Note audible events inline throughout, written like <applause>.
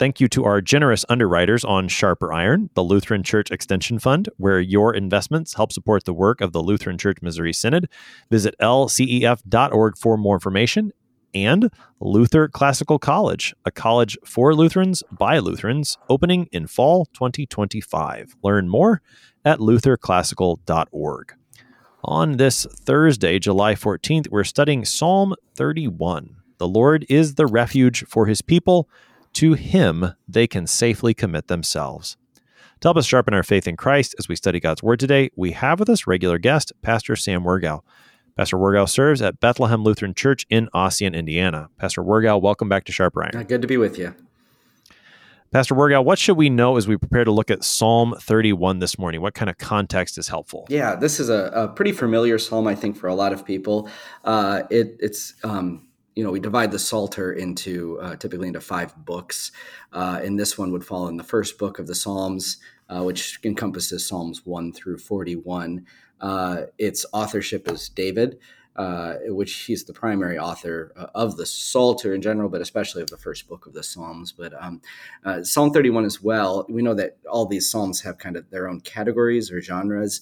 Thank you to our generous underwriters on Sharper Iron, the Lutheran Church Extension Fund, where your investments help support the work of the Lutheran Church Missouri Synod. Visit lcef.org for more information. And Luther Classical College, a college for Lutherans by Lutherans, opening in fall 2025. Learn more at lutherclassical.org. On this Thursday, July 14th, we're studying Psalm 31. The Lord is the refuge for his people to him they can safely commit themselves. To help us sharpen our faith in Christ as we study God's Word today, we have with us regular guest, Pastor Sam Wirgau. Pastor Wirgau serves at Bethlehem Lutheran Church in Ossian, Indiana. Pastor Wirgau, welcome back to Sharp Iron. Good to be with you. Pastor Wirgau, what should we know as we prepare to look at Psalm 31 this morning? What kind of context is helpful? Yeah, this is a, a pretty familiar psalm, I think, for a lot of people. Uh, it, it's um, you know, we divide the Psalter into uh, typically into five books, uh, and this one would fall in the first book of the Psalms, uh, which encompasses Psalms one through forty-one. Uh, its authorship is David, uh, which he's the primary author uh, of the Psalter in general, but especially of the first book of the Psalms. But um, Psalm thirty-one as well. We know that all these psalms have kind of their own categories or genres.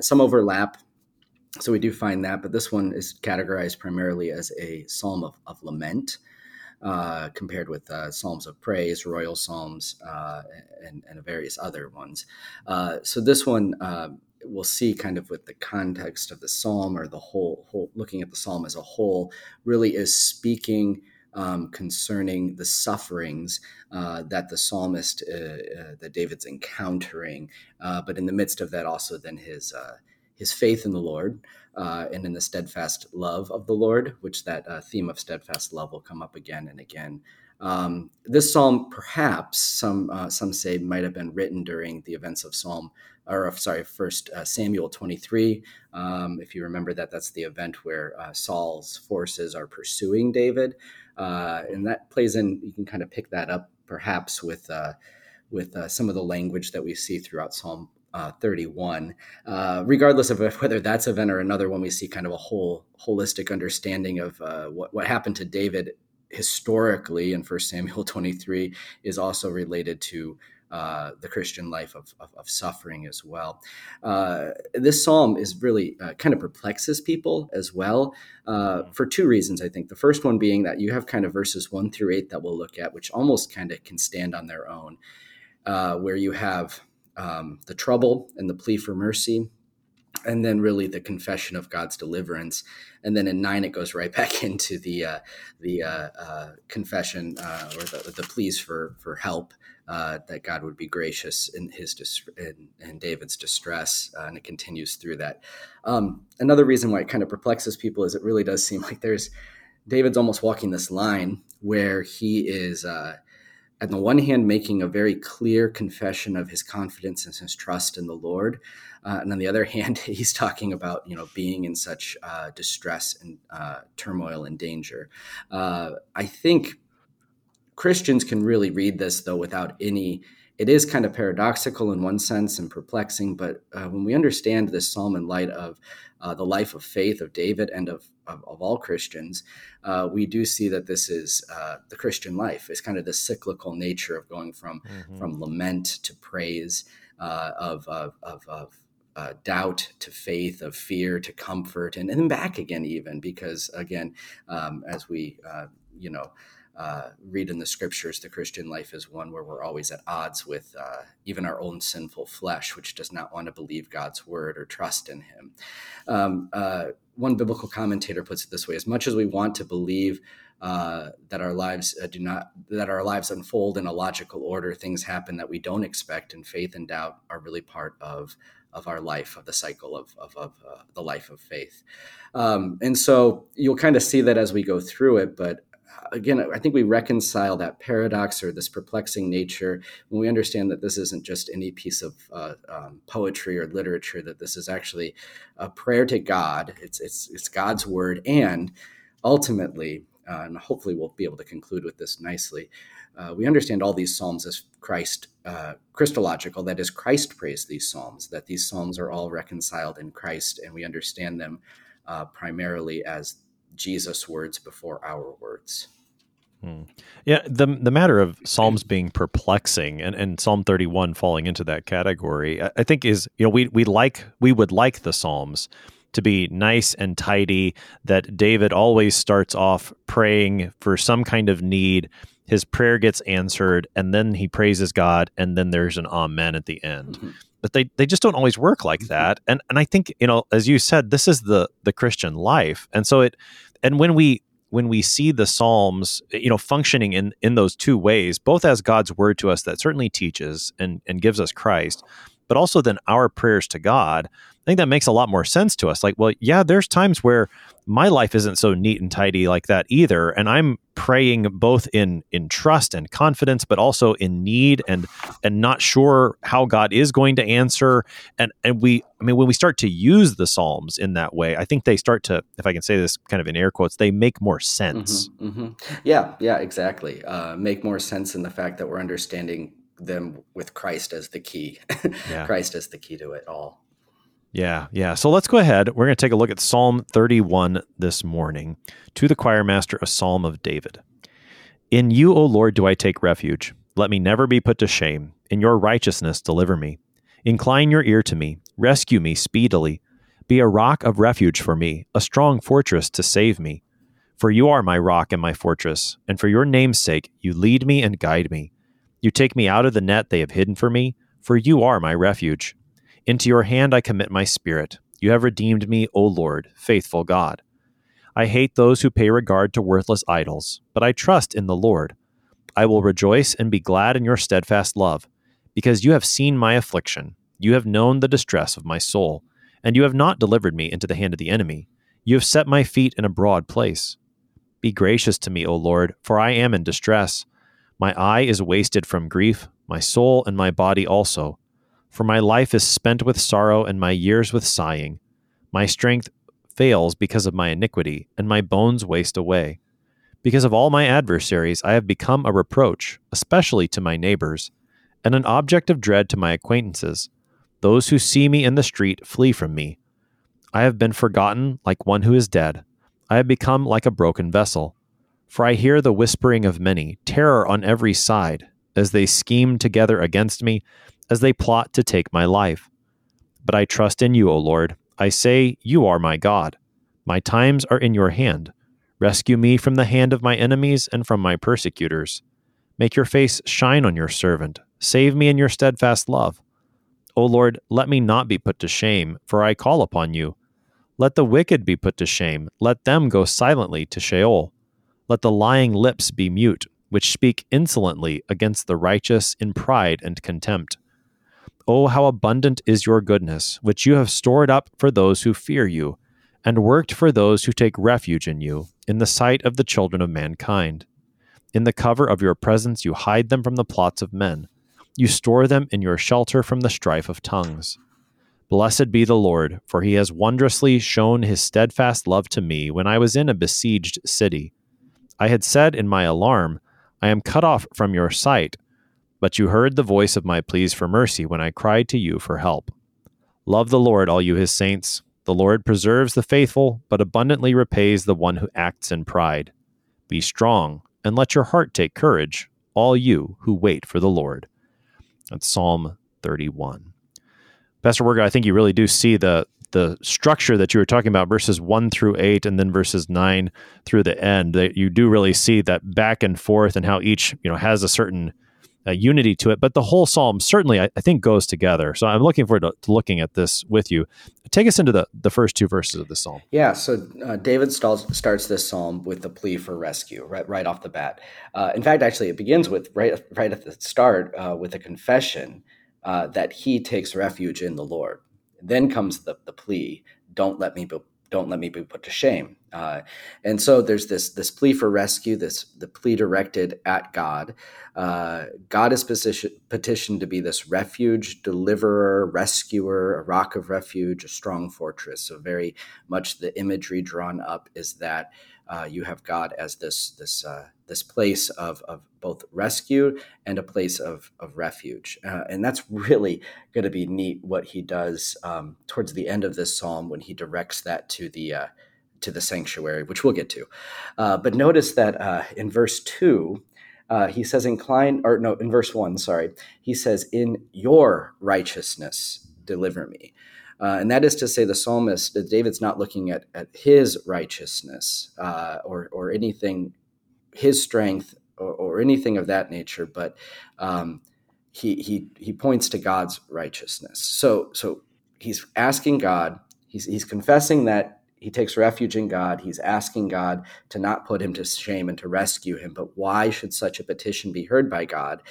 some overlap so we do find that, but this one is categorized primarily as a psalm of, of lament. Uh, compared with uh, psalms of praise, royal psalms, uh, and, and, various other ones. Uh, so this one uh, we'll see kind of with the context of the psalm or the whole, whole looking at the psalm as a whole, really is speaking um, concerning the sufferings uh, that the psalmist, that David's encountering, but in the midst of that, also then his his faith in the Lord uh, and in the steadfast love of the Lord, which that uh, theme of steadfast love will come up again and again. Um, this psalm, perhaps some uh, some say, might have been written during the events of Psalm, or sorry, First uh, Samuel twenty three. Um, if you remember that, that's the event where uh, Saul's forces are pursuing David, uh, and that plays in. You can kind of pick that up, perhaps with with some of the language that we see throughout Psalm uh, 31. Uh, regardless of whether that's a event or another one, we see kind of a whole holistic understanding of uh, what, what happened to David historically in 1 Samuel <laughs> 23 is also related to uh, the Christian life of, of, of suffering as well. Uh, this psalm is really uh, kind of perplexes people as well uh, for two reasons, I think. The first one being that you have kind of verses one through eight that we'll look at, which almost kind of can stand on their own, uh, where you have um, the trouble and the plea for mercy, and then really the confession of God's deliverance. And then in nine, it goes right <laughs> back into the uh, the uh, uh, confession uh, or the, the pleas for for help. Uh, that God would be gracious in his dis- in, in David's distress, uh, and it continues through that. Um, another reason why it kind of perplexes people is it really does seem like there's David's almost walking this line where he is on the one hand, making a very clear confession of his confidence and his trust in the Lord, uh, and on the other <laughs> hand, he's talking about you know being in such uh, distress and uh, turmoil and danger. Uh, I think Christians can really read this though without any. It is kind of paradoxical in one sense and perplexing, but uh, when we understand this psalm in light of uh, the life of faith of David and of of, of all Christians, uh, we do see that this is uh, the Christian life. It's kind of the cyclical nature of going from mm-hmm. from lament to praise, uh, of of, of, of uh, doubt to faith, of fear to comfort, and, and then back again, even because again, um, as we uh, you know uh, read in the scriptures, the Christian life is one where we're always at odds with uh, even our own sinful flesh, which does not want to believe God's word or trust in Him. Um, uh, one biblical commentator puts it this way: as much as we want to believe uh, that our lives uh, do not that our lives unfold in a logical order, things happen that we don't expect, and faith and doubt are really part of of our life, of the cycle of, of, of uh, the life of faith. Um, and so you'll kind of see that as we go through it, but again, I think we reconcile that paradox or this perplexing nature when we understand that this isn't just any piece of uh, um, poetry or literature; that this is actually a prayer to God. It's it's it's God's word, and ultimately, uh, and hopefully, we'll be able to conclude with this nicely. Uh, we understand all these psalms as Christ uh, Christological. That is, Christ praised these psalms. That these psalms are all reconciled in Christ, and we understand them uh, primarily as Jesus' words before our words. Hmm. Yeah, the the matter of Psalms being perplexing and, and Psalm 31 falling into that category, I, I think is you know we we like we would like the Psalms to be nice and tidy. That David always starts off praying for some kind of need. His prayer gets answered, and then he praises God, and then there's an Amen at the end. Mm-hmm but they, they just don't always work like mm-hmm. that. And and I think you know, as you said, this is the the Christian life, and so it and when we when we see the psalms you know functioning in in those two ways both as god's word to us that certainly teaches and and gives us christ but also then our prayers to god I think that makes a lot more sense to us. Like, well, yeah, there's times where my life isn't so neat and tidy like that either, and I'm praying both in in trust and confidence, but also in need and and not sure how God is going to answer. And and we, I mean, when we start to use the Psalms in that way, I think they start to, if I can say this kind of in air quotes, they make more sense. Mm-hmm, mm-hmm. Yeah, yeah, exactly. Uh, make more sense in the fact that we're understanding them with Christ as the key. <laughs> Yeah. Christ as the key to it all. Yeah, yeah. So let's go ahead. We're going to take a look at Psalm 31 this morning. To the choir master, a psalm of David. In you, O Lord, do I take refuge. Let me never be put to shame. In your righteousness, deliver me. Incline your ear to me. Rescue me speedily. Be a rock of refuge for me, a strong fortress to save me. For you are my rock and my fortress, and for your name's sake, you lead me and guide me. You take me out of the net they have hidden for me, for you are my refuge. Into your hand I commit my spirit. You have redeemed me, O Lord, faithful God. I hate those who pay regard to worthless idols, but I trust in the Lord. I will rejoice and be glad in your steadfast love, because you have seen my affliction. You have known the distress of my soul, and you have not delivered me into the hand of the enemy. You have set my feet in a broad place. Be gracious to me, O Lord, for I am in distress. My eye is wasted from grief, my soul and my body also. For my life is spent with sorrow and my years with sighing. My strength fails because of my iniquity, and my bones waste away. Because of all my adversaries, I have become a reproach, especially to my neighbors, and an object of dread to my acquaintances. Those who see me in the street flee from me. I have been forgotten like one who is dead. I have become like a broken vessel. For I hear the whispering of many, terror on every side, as they scheme together against me as they plot to take my life. But I trust in you, O Lord. I say, You are my God. My times are in your hand. Rescue me from the hand of my enemies and from my persecutors. Make your face shine on your servant. Save me in your steadfast love. O Lord, let me not be put to shame, for I call upon you. Let the wicked be put to shame. Let them go silently to Sheol. Let the lying lips be mute, which speak insolently against the righteous in pride and contempt. Oh, how abundant is your goodness, which you have stored up for those who fear you, and worked for those who take refuge in you, in the sight of the children of mankind. In the cover of your presence you hide them from the plots of men. You store them in your shelter from the strife of tongues. Blessed be the Lord, for he has wondrously shown his steadfast love to me when I was in a besieged city. I had said in my alarm, I am cut off from your sight. But you heard the voice of my pleas for mercy when I cried to you for help. Love the Lord, all you his saints. The Lord preserves the faithful, but abundantly repays the one who acts in pride. Be strong, and let your heart take courage, all you who wait for the Lord. That's Psalm 31. Pastor Wirgau, I think you really do see the the structure that you were talking about, verses one through eight, and then verses nine through the end. That you do really see that back and forth, and how each you know has a certain uh, unity to it. But the whole psalm certainly, I, I think, goes together. So I'm looking forward to, looking at this with you. Take us into the, the first two verses of the psalm. Yeah. So uh, David starts this psalm with the plea for rescue right, right off the bat. Uh, in fact, actually, it begins with right, right at the start uh, with a confession uh, that he takes refuge in the Lord. Then comes the, the plea don't let me be don't let me be put to shame. Uh, and so there's this this plea for rescue, this the plea directed at God. Uh, God is position, petitioned to be this refuge, deliverer, rescuer, a rock of refuge, a strong fortress. So very much the imagery drawn up is that uh, you have God as this this uh, this place of, of both rescue and a place of, of refuge. Uh, and that's really going to be neat what he does um, towards the end of this psalm when he directs that to the uh, to the sanctuary, which we'll get to. Uh, but notice that uh, in verse two, uh, he says, "Incline," or no, in verse one, sorry, he says, "In your righteousness, deliver me." Uh, and that is to say, the psalmist, David's not looking at, at his righteousness uh, or, or anything, his strength or, or, anything of that nature, but um, he, he, he points to God's righteousness. So, so he's asking God, he's, he's confessing that he takes refuge in God. He's asking God to not put him to shame and to rescue him. But why should such a petition be heard by God?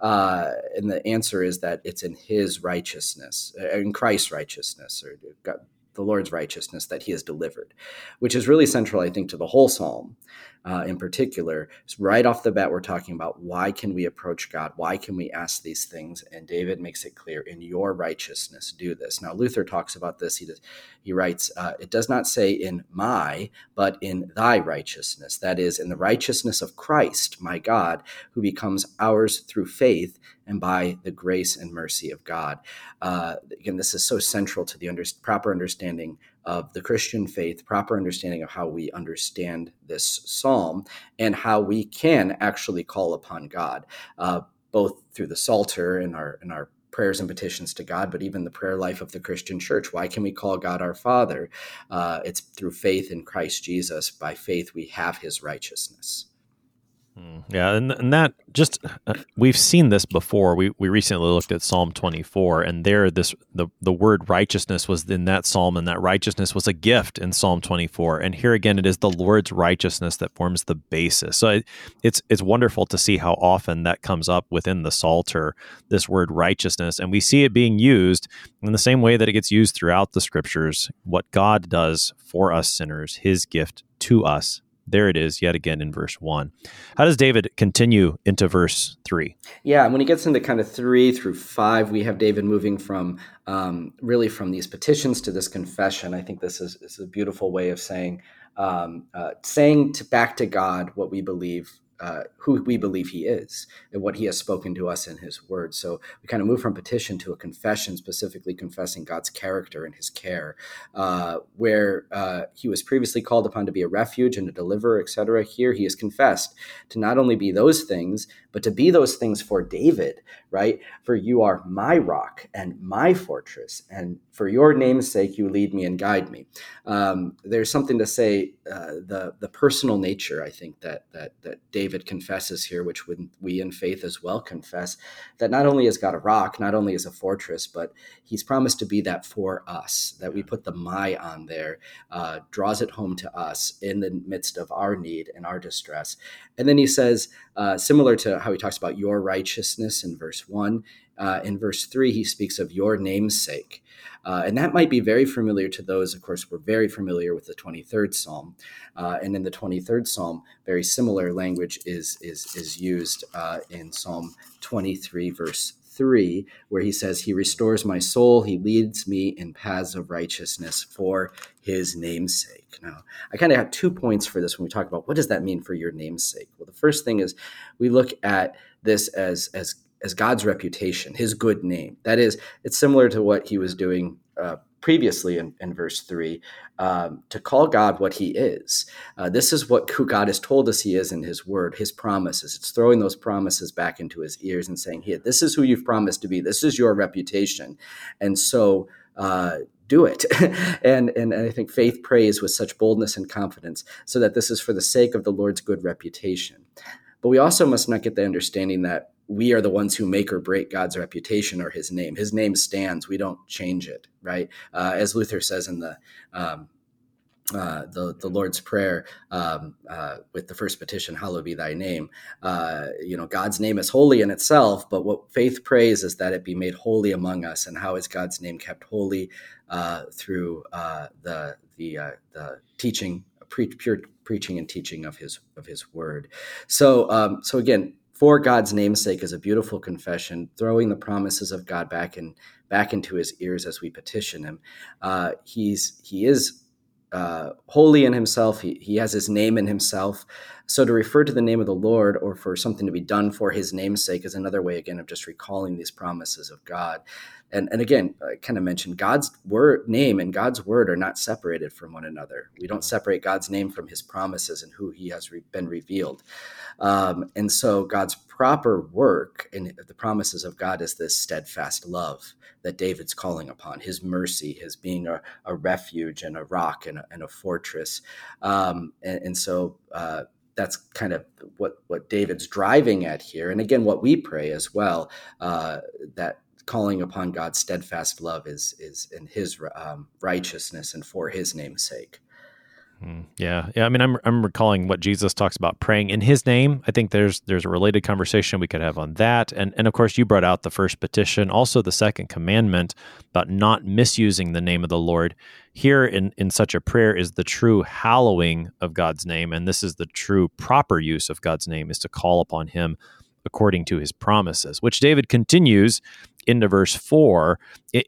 Uh, and the answer is that it's in his righteousness, uh, in Christ's righteousness, or God, the Lord's righteousness that he has delivered, which is really central, I think, to the whole psalm uh, in particular. Right off the bat, we're talking about why can we approach God? Why can we ask these things? And David makes it clear in your righteousness, do this. Now, Luther talks about this. He, does, he writes, uh, it does not say in my, but in thy righteousness. That is, in the righteousness of Christ, my God, who becomes ours through faith and by the grace and mercy of God. Uh, again, this is so central to the under, proper understanding of the Christian faith, proper understanding of how we understand this psalm, and how we can actually call upon God, uh, both through the Psalter and our in our prayers and petitions to God, but even the prayer life of the Christian church. Why can we call God our Father? Uh, it's through faith in Christ Jesus. By faith, we have His righteousness. Yeah, and, and that just uh, we've seen this before. We we recently looked at Psalm 24 and there this the the word righteousness was in that psalm and that righteousness was a gift in Psalm 24. And here again it is the Lord's righteousness that forms the basis. So it, it's it's wonderful to see how often that comes up within the Psalter this word righteousness and we see it being used in the same way that it gets used throughout the scriptures what God does for us sinners, his gift to us there it is yet again in verse 1. How does David continue into verse 3? Yeah, when he gets into kind of 3 through 5, we have David moving from um, really from these petitions to this confession. I think this is, is a beautiful way of saying, um, uh, saying to, back to God what we believe uh, who we believe he is and what he has spoken to us in his word. So we kind of move from petition to a confession, specifically confessing God's character and his care, uh, where uh, he was previously called upon to be a refuge and a deliverer, etc. Here he is confessed to not only be those things, but to be those things for David, right? For you are my rock and my fortress, and for your name's sake, you lead me and guide me. Um, there's something to say uh, the the personal nature, I think that that that David confesses here, which we in faith as well confess, that not only is God a rock, not only is a fortress, but He's promised to be that for us. That we put the my on there, uh, draws it home to us in the midst of our need and our distress. And then He says, uh, similar to how he talks about your righteousness in verse 1. Uh, in verse 3, he speaks of your namesake. Uh, and that might be very familiar to those, of course, we're very familiar with the 23rd Psalm. Uh, and in the 23rd Psalm, very similar language is, is, is used uh, in Psalm 23, verse 3, where he says, He restores my soul, He leads me in paths of righteousness for His namesake. Now, I kind of have two points for this when we talk about what does that mean for your namesake? Well, the first thing is we look at this as, as, as God's reputation, His good name. That is, it's similar to what He was doing uh, previously in, in verse 3 um, to call God what he is. Uh, this is what who God has told us he is in his word, his promises. It's throwing those promises back into his ears and saying, Here, this is who you've promised to be. This is your reputation. And so uh, do it. <laughs> and, and I think faith prays with such boldness and confidence so that this is for the sake of the Lord's good reputation. But we also must not get the understanding that we are the ones who make or break God's reputation or His name. His name stands; we don't change it, right? Uh, as Luther says in the um, uh, the the Lord's Prayer um, uh, with the first petition, "Hallowed be Thy name." Uh, you know, God's name is holy in itself, but what faith prays is that it be made holy among us. And how is God's name kept holy uh, through uh, the the the teaching, pre- pure preaching and teaching of his of his word. So um, so again, for God's namesake is a beautiful confession, throwing the promises of God back in back into his ears as we petition him. Uh, he's he is uh, holy in himself. He, he has his name in himself. So to refer to the name of the Lord or for something to be done for his namesake is another way, again, of just recalling these promises of God. And, and again, I kind of mentioned God's word name and God's word are not separated from one another. We don't separate God's name from his promises and who he has re- been revealed. Um, and so God's proper work in the promises of God is this steadfast love that David's calling upon, his mercy, his being a, a refuge and a rock and a, and a fortress. Um, and, and, so uh, that's kind of what, what David's driving at here. And again, what we pray as well, uh, that calling upon God's steadfast love is, is in his um, righteousness and for his name's sake. Hmm. Yeah, yeah. I mean, I'm I'm recalling what Jesus talks about praying in His name. I think there's there's a related conversation we could have on that, and and of course you brought out the first petition, also the second commandment about not misusing the name of the Lord. Here in in such a prayer is the true hallowing of God's name, and this is the true proper use of God's name is to call upon Him according to His promises, which David continues into verse 4.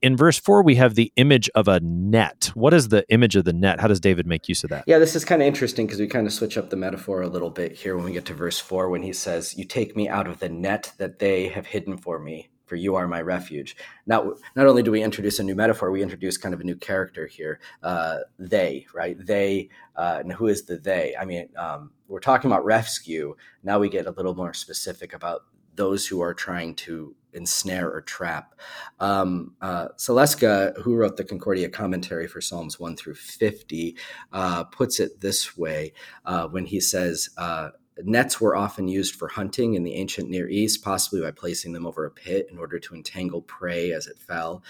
In verse 4, we have the image of a net. What is the image of the net? How does David make use of that? Yeah, this is kind of interesting because we kind of switch up the metaphor a little bit here when we get to verse 4 when he says, You take me out of the net that they have hidden for me. For you are my refuge. Now, not only do we introduce a new metaphor, we introduce kind of a new character here. Uh, they, right? They, uh, and who is the they? I mean, um, we're talking about rescue. Now we get a little more specific about those who are trying to ensnare or trap. Um, uh, Saleska, who wrote the Concordia commentary for Psalms 1 through 50, uh, puts it this way uh, when he says, uh, Nets were often used for hunting in the ancient Near East, possibly by placing them over a pit in order to entangle prey as it fell.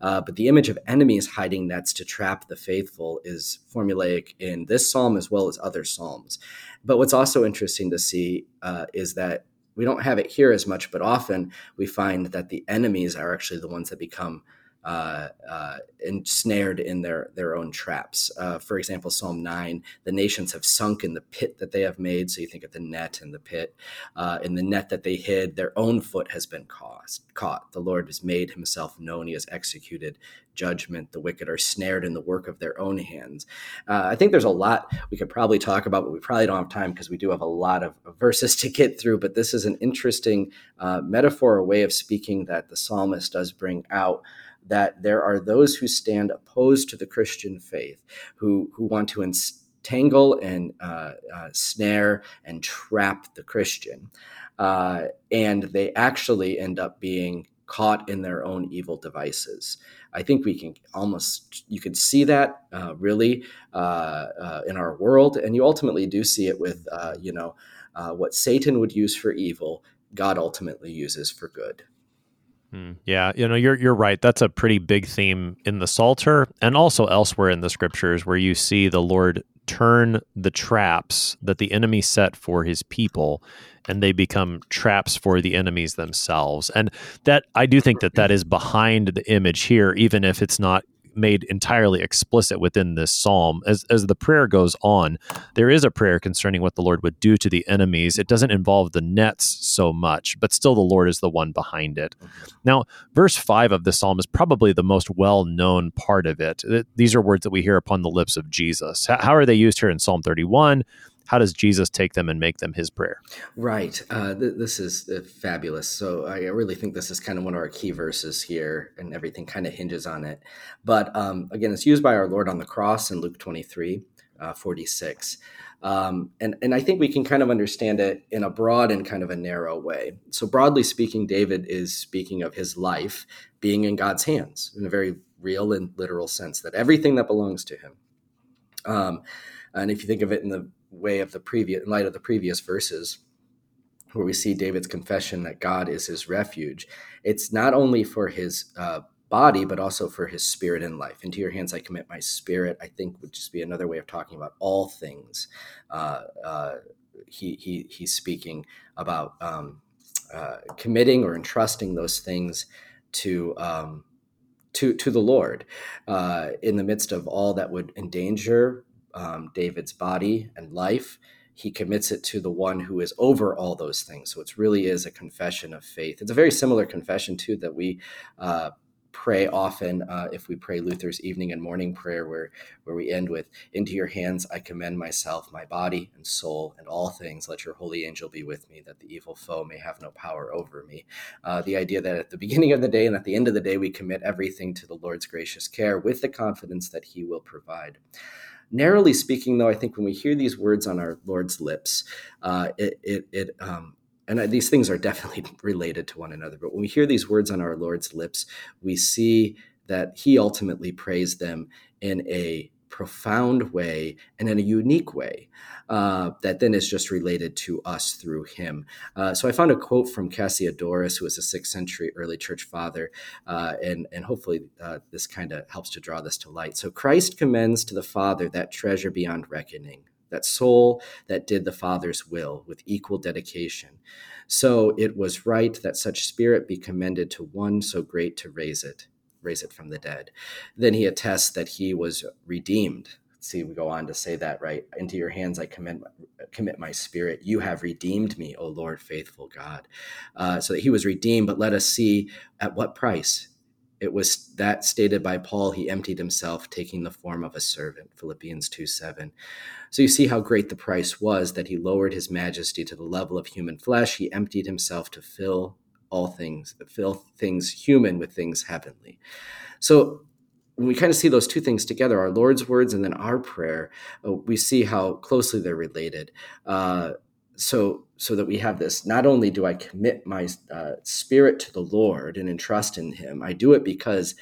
Uh, but the image of enemies hiding nets to trap the faithful is formulaic in this psalm as well as other psalms. But what's also interesting to see uh, is that we don't have it here as much, but often we find that the enemies are actually the ones that become uh, uh, ensnared in their their own traps. Uh, for example, Psalm nine: the nations have sunk in the pit that they have made. So you think of the net and the pit. Uh, in the net that they hid, their own foot has been caught. Caught. The Lord has made Himself known. He has executed judgment. The wicked are snared in the work of their own hands. Uh, I think there's a lot we could probably talk about, but we probably don't have time because we do have a lot of verses to get through. But this is an interesting uh, metaphor, a way of speaking that the psalmist does bring out that there are those who stand opposed to the Christian faith, who, who want to entangle and uh, uh, snare and trap the Christian. Uh, and they actually end up being caught in their own evil devices. I think we can almost you can see that uh, really uh, uh, in our world, and you ultimately do see it with uh, you know uh, what Satan would use for evil, God ultimately uses for good. Mm, yeah, you know, you're you're right. That's a pretty big theme in the Psalter and also elsewhere in the scriptures where you see the Lord turn the traps that the enemy set for his people and they become traps for the enemies themselves. And that I do think that that is behind the image here even if it's not made entirely explicit within this psalm. As, as the prayer goes on, there is a prayer concerning what the Lord would do to the enemies. It doesn't involve the nets so much, but still the Lord is the one behind it. Mm-hmm. Now, verse 5 of the psalm is probably the most well known part of it. These are words that we hear upon the lips of Jesus. How are they used here in Psalm 31? How does Jesus take them and make them his prayer? Right. Uh, th- this is uh, fabulous. So I really think this is kind of one of our key verses here, and everything kind of hinges on it. But um, again, it's used by our Lord on the cross in Luke 23, uh, 46. Um, and, and I think we can kind of understand it in a broad and kind of a narrow way. So, broadly speaking, David is speaking of his life being in God's hands in a very real and literal sense, that everything that belongs to him. Um, and if you think of it in the way of the previous, in light of the previous verses, where we see David's confession that God is his refuge, it's not only for his uh, body, but also for his spirit and life. Into your hands I commit my spirit, I think would just be another way of talking about all things. Uh, uh, he, he, he's speaking about um, uh, committing or entrusting those things to um, to to the Lord uh, in the midst of all that would endanger um, David's body and life. He commits it to the one who is over all those things. So it really is a confession of faith. It's a very similar confession too that we uh, pray often uh, if we pray Luther's evening and morning prayer, where where we end with "Into your hands I commend myself, my body and soul, and all things. Let your holy angel be with me, that the evil foe may have no power over me." Uh, the idea that at the beginning of the day and at the end of the day we commit everything to the Lord's gracious care, with the confidence that He will provide. Narrowly speaking, though, I think when we hear these words on our Lord's lips, uh, it, it, it um, and these things are <laughs> definitely related to one another, but when we hear these words on our Lord's lips, we see that He ultimately prays them in a profound way and in a unique way uh, that then is just related to us through him. Uh, so I found a quote from Cassiodorus, who was a sixth century early church father, uh, and, and hopefully uh, this kind of helps to draw this to light. So Christ commends to the Father that treasure beyond reckoning, that soul that did the Father's will with equal dedication. So it was right that such spirit be commended to one so great to raise it, raise it from the dead. Then he attests that he was redeemed. See, we go on to say that, right? Into your hands I commit, commit my spirit. You have redeemed me, O Lord, faithful God. Uh, so that he was redeemed, but let us see at what price it was that stated by Paul, he emptied himself, taking the form of a servant, Philippians 2 7. So you see how great the price was that he lowered his majesty to the level of human flesh. He emptied himself to fill all things, fill things human with things heavenly. So when we kind of see those two things together, our Lord's words and then our prayer, uh, we see how closely they're related. Uh, so so that we have this not only do i commit my uh, spirit to the lord and entrust in him i do it because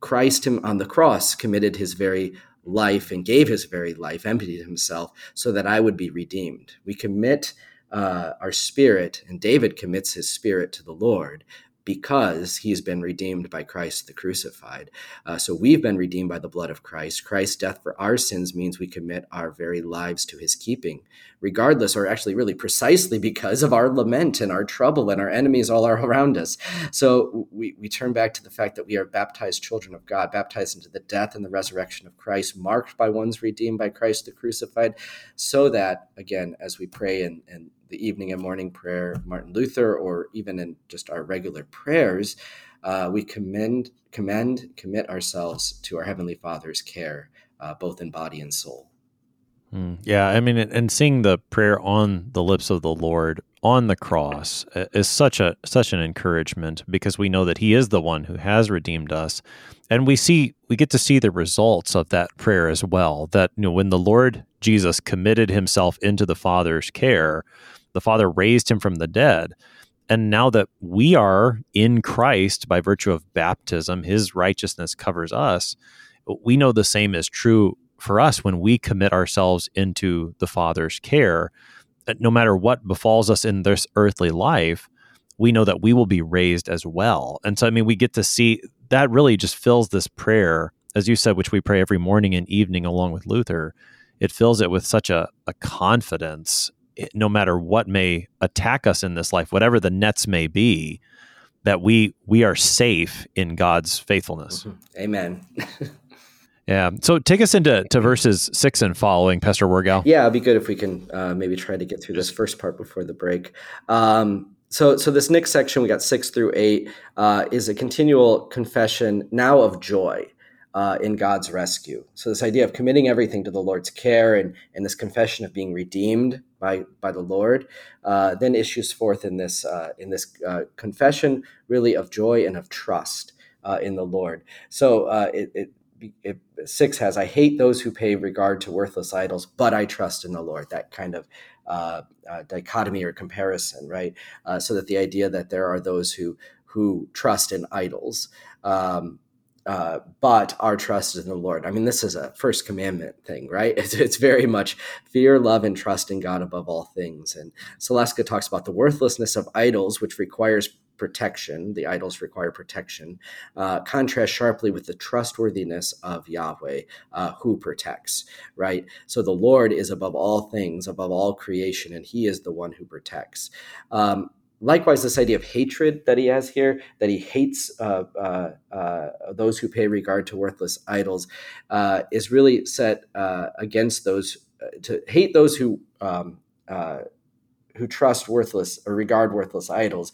christ him on the cross committed his very life and gave his very life emptied himself so that i would be redeemed we commit uh, our spirit and david commits his spirit to the lord because he's been redeemed by Christ the crucified. Uh, so we've been redeemed by the blood of Christ. Christ's death for our sins means we commit our very lives to his keeping, regardless, or actually, really precisely because of our lament and our trouble and our enemies all around us. So we, we turn back to the fact that we are baptized children of God, baptized into the death and the resurrection of Christ, marked by ones redeemed by Christ the crucified, so that, again, as we pray and, and the evening and morning prayer, Martin Luther, or even in just our regular prayers, uh, we commend, commend, commit ourselves to our Heavenly Father's care, uh, both in body and soul. Mm, yeah, I mean, and seeing the prayer on the lips of the Lord on the cross is such a such an encouragement because we know that He is the one who has redeemed us, and we see we get to see the results of that prayer as well. That you know, when the Lord Jesus committed Himself into the Father's care, the Father raised him from the dead. And now that we are in Christ by virtue of baptism, his righteousness covers us. We know the same is true for us when we commit ourselves into the Father's care. No matter what befalls us in this earthly life, we know that we will be raised as well. And so, I mean, we get to see that really just fills this prayer, as you said, which we pray every morning and evening along with Luther. It fills it with such a, a confidence no matter what may attack us in this life, whatever the nets may be, that we we are safe in God's faithfulness. Mm-hmm. Amen. <laughs> yeah. So take us into to verses six and following, Pastor Wirgau. Yeah, it'd be good if we can uh, maybe try to get through this first part before the break. Um, so, so this next section, we got six through eight, uh, is a continual confession now of joy uh, in God's rescue. So this idea of committing everything to the Lord's care and, and this confession of being redeemed by by the Lord, uh, then issues forth in this uh, in this uh, confession really of joy and of trust uh, in the Lord. So uh, it, it, it, six has I hate those who pay regard to worthless idols, but I trust in the Lord. That kind of dichotomy or comparison, right? so that the idea that there are those who who trust in idols. Um, uh, but our trust in the Lord. I mean, this is a first commandment thing, right? <laughs> It's, it's very much fear, love, and trust in God above all things. And Saleska talks about the worthlessness of idols, which requires protection. The idols require protection. Uh, contrast sharply with the trustworthiness of Yahweh, uh, who protects, right? So the Lord is above all things, above all creation, and He is the one who protects. Um, likewise, this idea of hatred that he has here, that he hates uh, uh, uh, those who pay regard to worthless idols, uh, is really set uh, against those to hate those who um, who trust worthless or regard worthless idols,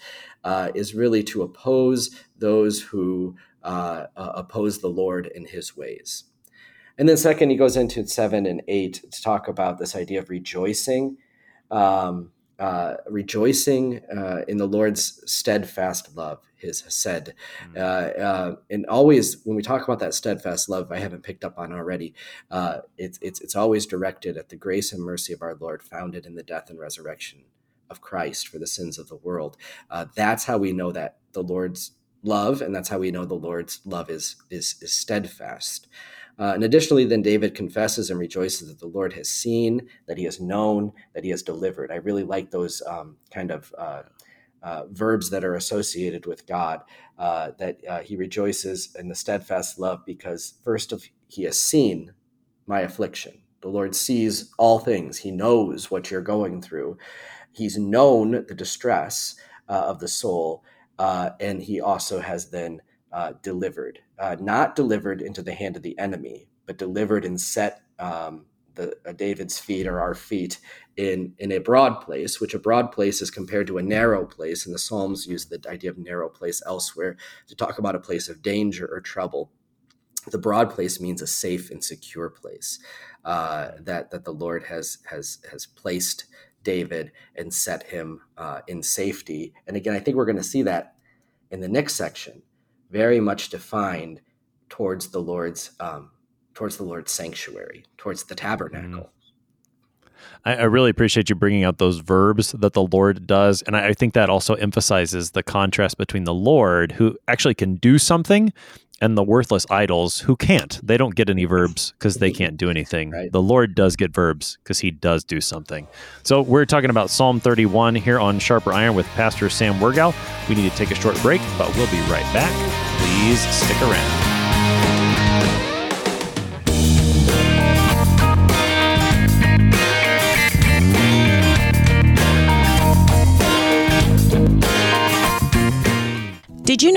is really to oppose those who oppose the Lord in His ways. And then, second, he goes into seven and eight to talk about this idea of rejoicing. Um, uh, rejoicing uh, in the Lord's steadfast love, his said. Mm-hmm. Uh, uh, and always, when we talk about that steadfast love, I haven't picked up on already, uh, it's, it's, it's always directed at the grace and mercy of our Lord, founded in the death and resurrection of Christ for the sins of the world. Uh, that's how we know that the Lord's love, and that's how we know the Lord's love is, is, is steadfast. Uh, and additionally, then David confesses and rejoices that the Lord has seen, that he has known, that he has delivered. I really like those um, kind of uh, uh, verbs that are associated with God, uh, that uh, he rejoices in the steadfast love because, first of he has seen my affliction. The Lord sees all things. He knows what you're going through. He's known the distress uh, of the soul, and he also has then delivered, uh, not delivered into the hand of the enemy, but delivered and set um, the uh, David's feet or our feet in in a broad place, which a broad place is compared to a narrow place, and the Psalms use the idea of narrow place elsewhere to talk about a place of danger or trouble. The broad place means a safe and secure place uh, that that the Lord has has has placed David and set him uh, in safety. And again, I think we're going to see that in the next section very much defined towards the Lord's um, towards the Lord's sanctuary, towards the tabernacle. Mm. I, I, really appreciate you bringing out those verbs that the Lord does, and I, I think that also emphasizes the contrast between the Lord, who actually can do something, and the worthless idols who can't. They don't get any verbs because they can't do anything. Right. The Lord does get verbs because he does do something. So we're talking about Psalm 31 here on Sharper Iron with Pastor Sam Wirgau. We need to take a short break, but we'll be right back. Please stick around.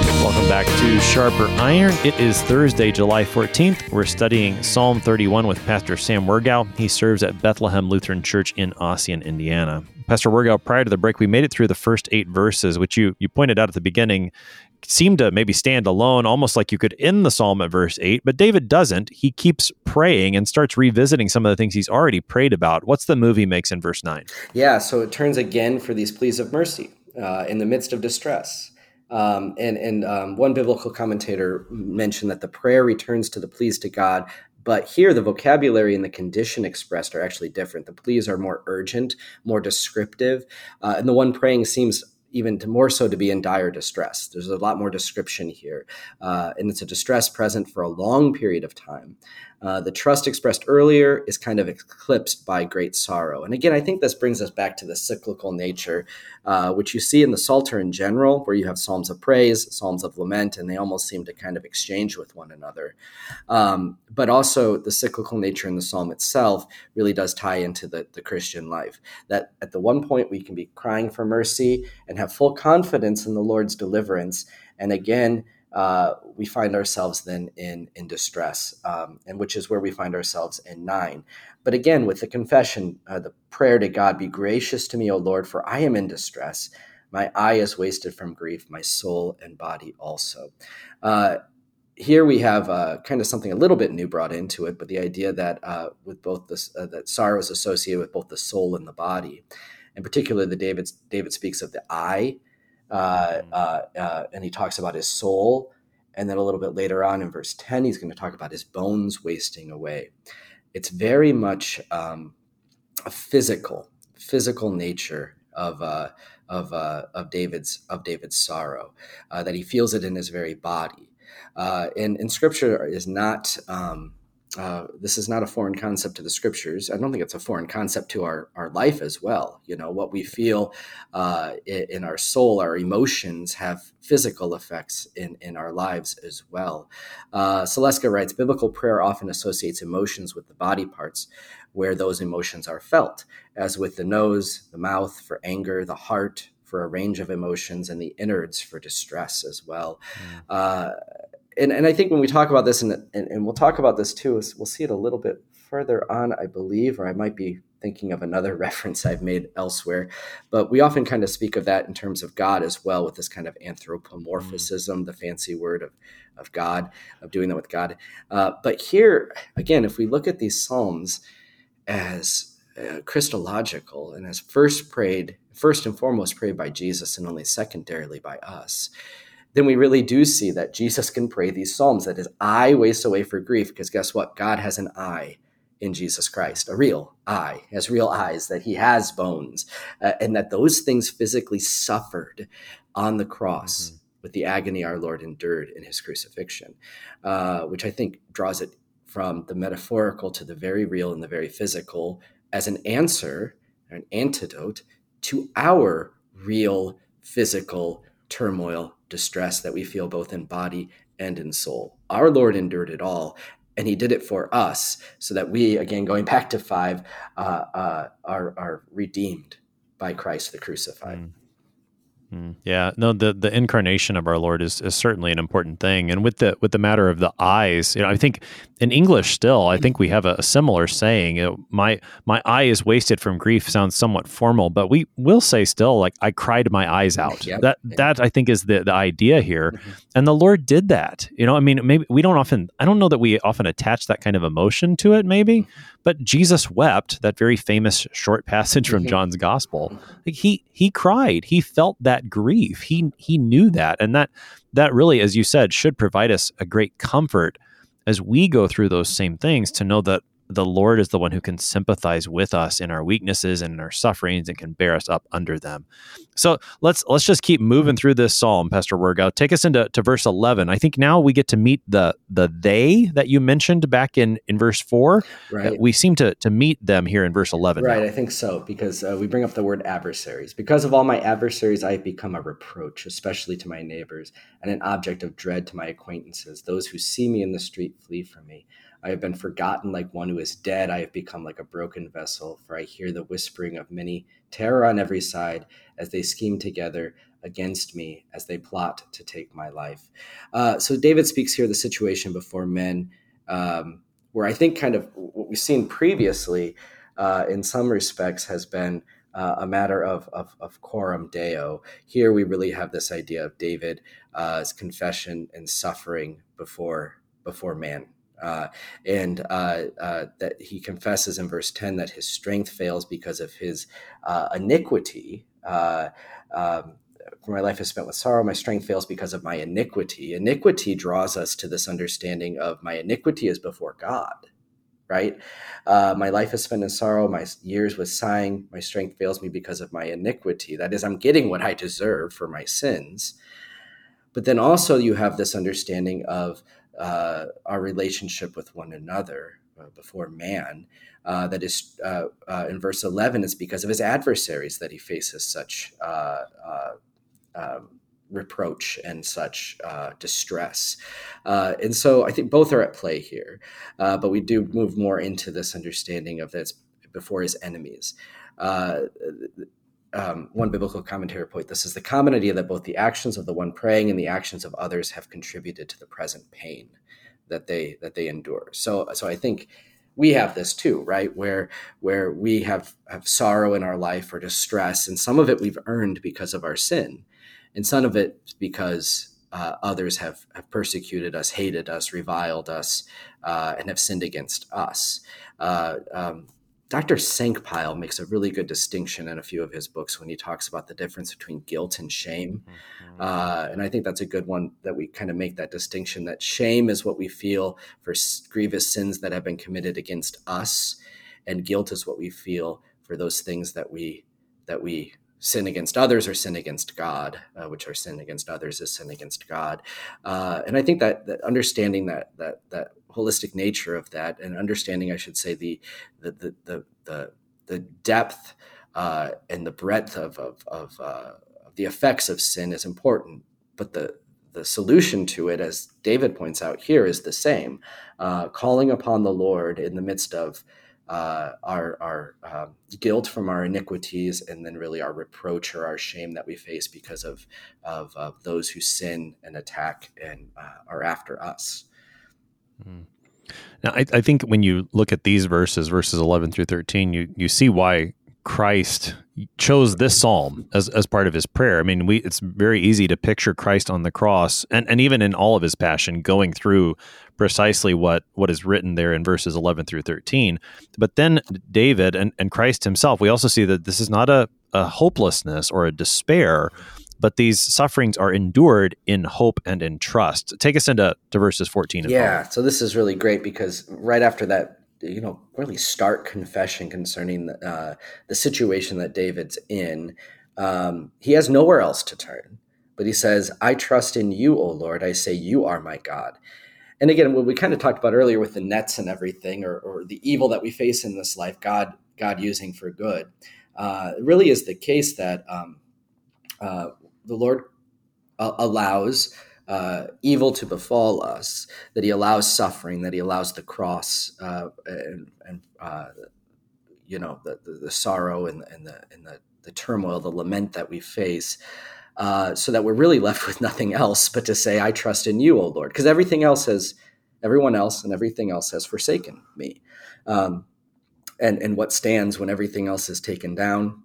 Welcome back to Sharper Iron. It is Thursday, July 14th. We're studying Psalm 31 with Pastor Sam Wirgau. He serves at Bethlehem Lutheran Church in Ossian, Indiana. Pastor Wirgau, prior to the break, we made it through the first eight verses, which you, you pointed out at the beginning seem to maybe stand alone, almost like you could end the psalm at verse 8. But David doesn't. He keeps praying and starts revisiting some of the things he's already prayed about. What's the move he makes in verse 9? Yeah, so it turns again for these pleas of mercy uh, in the midst of distress. Um, and and um, one biblical commentator mentioned that the prayer returns to the pleas to God, but here the vocabulary and the condition expressed are actually different. The pleas are more urgent, more descriptive, uh, and the one praying seems even more so to be in dire distress. There's a lot more description here, uh, and it's a distress present for a long period of time. Uh, the trust expressed earlier is kind of eclipsed by great sorrow. And again, I think this brings us back to the cyclical nature, uh, which you see in the Psalter in general, where you have Psalms of praise, Psalms of lament, and they almost seem to kind of exchange with one another. Um, but also, the cyclical nature in the Psalm itself really does tie into the, the Christian life. That at the one point, we can be crying for mercy and have full confidence in the Lord's deliverance. And again, uh, we find ourselves then in in distress, um, and which is where we find ourselves in nine. But again, with the confession, uh, the prayer to God, "Be gracious to me, O Lord, for I am in distress. My eye is wasted from grief, my soul and body also." Uh, here we have uh, kind of something a little bit new brought into it, but the idea that uh, with both this uh, that sorrow is associated with both the soul and the body, in particular, the David David speaks of the eye, uh, mm-hmm. uh, uh, and he talks about his soul, and then a little bit later on in verse ten, he's going to talk about his bones wasting away. It's very much um, a physical physical nature of of of David's of David's sorrow that he feels it in his very body uh, and, and scripture is not, um, uh, this is not a foreign concept to the scriptures. I don't think it's a foreign concept to our, our life as well. You know, what we feel uh, in, in, our soul, our emotions have physical effects in, in our lives as well. Uh, Saleska writes Biblical prayer often associates emotions with the body parts where those emotions are felt, as with the nose, the mouth for anger, the heart for a range of emotions, and the innards for distress as well. Mm. Uh, and, and I think when we talk about this, and, and, and we'll talk about this too, is we'll see it a little bit further on, I believe, or I might be thinking of another <laughs> reference I've made elsewhere. But we often kind of speak of that in terms of God as well, with this kind of anthropomorphism, mm. the fancy word of, of God, of doing that with God. Uh, but here, again, if we look at these Psalms as uh, Christological and as first prayed, first and foremost prayed by Jesus and only secondarily by us, then we really do see that Jesus can pray these psalms that his eye wastes away for grief because guess what? God has an eye in Jesus Christ, a real eye, has real eyes, that he has bones, uh, and that those things physically suffered on the cross mm-hmm. with the agony our Lord endured in his crucifixion, uh, which I think draws it from the metaphorical to the very real and the very physical as an answer, an antidote to our real physical turmoil distress that we feel both in body and in soul. Our Lord endured it all, and He did it for us so that we, again, going back to five, uh, uh, are, are redeemed by Christ the crucified. Mm. Mm, yeah, no, the the incarnation of our Lord is, is certainly an important thing, and with the with the matter of the eyes, you know, I think in English still, I think we have a, a similar saying. You know, my my eye is wasted from grief sounds somewhat formal, but we will say still like I cried my eyes <laughs> out. Yep. That that I think is the the idea here, mm-hmm. and the Lord did that. You know, I mean, maybe we don't often. I don't know that we often attach that kind of emotion to it, maybe, mm-hmm. But Jesus wept. That very famous short passage from mm-hmm. John's Gospel. Mm-hmm. Like he he cried. He felt that that grief. He he knew that, and that that really, as you said, should provide us a great comfort as we go through those same things to know that the Lord is the one who can sympathize with us in our weaknesses and in our sufferings and can bear us up under them. So let's let's just keep moving through this psalm, Pastor Wirgau. Take us into to verse eleven. I think now we get to meet the the they that you mentioned back in in verse four. Right. Uh, we seem to to meet them here in verse eleven. Right. Now. I think so because uh, we bring up the word adversaries. Because of all my adversaries, I have become a reproach, especially to my neighbors, and an object of dread to my acquaintances. Those who see me in the street flee from me. I have been forgotten like one who is dead. I have become like a broken vessel, for I hear the whispering of many, terror on every side, as they scheme together against me, as they plot to take my life. Uh, so David speaks here the situation before men, um, where I think kind of what we've seen previously, uh, in some respects, has been. Uh, a matter of, of, of coram deo. Here we really have this idea of David's uh, confession and suffering before before man, uh, and uh, uh, that he confesses in verse 10 that his strength fails because of his uh, iniquity. Uh, um, for my life is spent with sorrow, my strength fails because of my iniquity. Iniquity draws us to this understanding of my iniquity is before God, right? Uh, my life is spent in sorrow, my years with sighing, my strength fails me because of my iniquity. That is, I'm getting what I deserve for my sins. But then also you have this understanding of uh, our relationship with one another uh, before man. Uh, that is uh, uh, in verse 11 it's because of his adversaries that he faces such uh, um, reproach and such distress and so i think both are at play here but we do move more into this understanding of this before his enemies um, one biblical commentator put this is the common idea that both the actions of the one praying and the actions of others have contributed to the present pain that they that they endure. So so I think we have this too, right? Where where we have have sorrow in our life or distress, and some of it we've earned because of our sin, and some of it because uh, others have, have persecuted us, hated us, reviled us, uh, and have sinned against us. Uh, um, Dr. Senkbeil makes a really good distinction in a few of his books when he talks about the difference between guilt and shame. Mm-hmm. Uh, and I think that's a good one that we kind of make that distinction that shame is what we feel for grievous sins that have been committed against us, and guilt is what we feel for those things that we that we sin against others or sin against God, uh, which are sin against others is sin against God. Uh, and I think that, that understanding that that that holistic nature of that and understanding, I should say, the the the the the, depth uh, and the breadth of of, of, uh, the effects of sin is important, but the the solution to it, as David points out here, is the same: uh, calling upon the Lord in the midst of uh, our our uh, guilt from our iniquities, and then really our reproach or our shame that we face because of of, of those who sin and attack and uh, are after us. Now, I, I, think when you look at these verses, verses eleven through thirteen, you you see why Christ chose this psalm as, as part of his prayer. I mean, we it's very easy to picture Christ on the cross and, and even in all of his passion going through precisely what what is written there in verses 11 through 13. But then David and, and Christ himself, we also see that this is not a, a hopelessness or a despair, but these sufferings are endured in hope and in trust. Take us into to verses 14 and Yeah, so this is really great because right after that you know really stark confession concerning the, uh, the situation that David's in. Um, he has nowhere else to turn, but he says, "I trust in you, O Lord. I say you are my God." And again, what we kind of talked about earlier with the nets and everything, or, or the evil that we face in this life, God God using for good, uh, it really is the case that um, uh, the Lord uh, allows uh, evil to befall us, that he allows suffering, that he allows the cross uh, and, and uh, you know the, the, the, sorrow and, and, the, and the, the turmoil, the lament that we face, uh, so that we're really left <laughs> with nothing else but to say, "I trust in you, O Lord," because everything else has, everyone else and everything else has forsaken me. Um, and and what stands when everything else is taken down?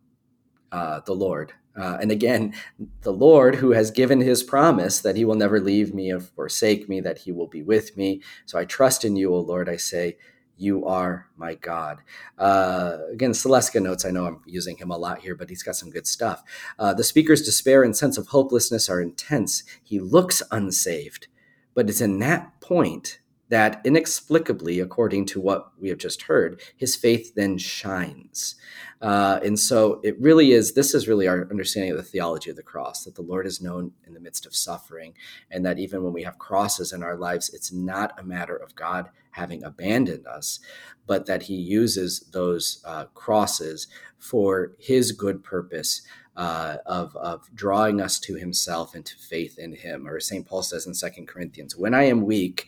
Uh, the Lord uh, and again, the Lord, who has given his promise that he will never leave me or forsake me, that he will be with me. So I trust in you, O Lord. I say, You are my God. Uh, again, Saleska notes, I know I'm using him a lot here, but he's got some good stuff. Uh, the speaker's despair and sense of hopelessness are intense. He looks unsaved, but it's in that point that inexplicably, according to what we have just heard, his faith then shines. Uh, and so it really is, this is really our understanding of the theology of the cross that the Lord is known in the midst of suffering, and that even when we have crosses in our lives, it's not a matter of God having abandoned us, but that he uses those uh, crosses for his good purpose. Uh, of, of drawing us to himself and to faith in him. Or St. Paul says in Second Corinthians, when I am weak,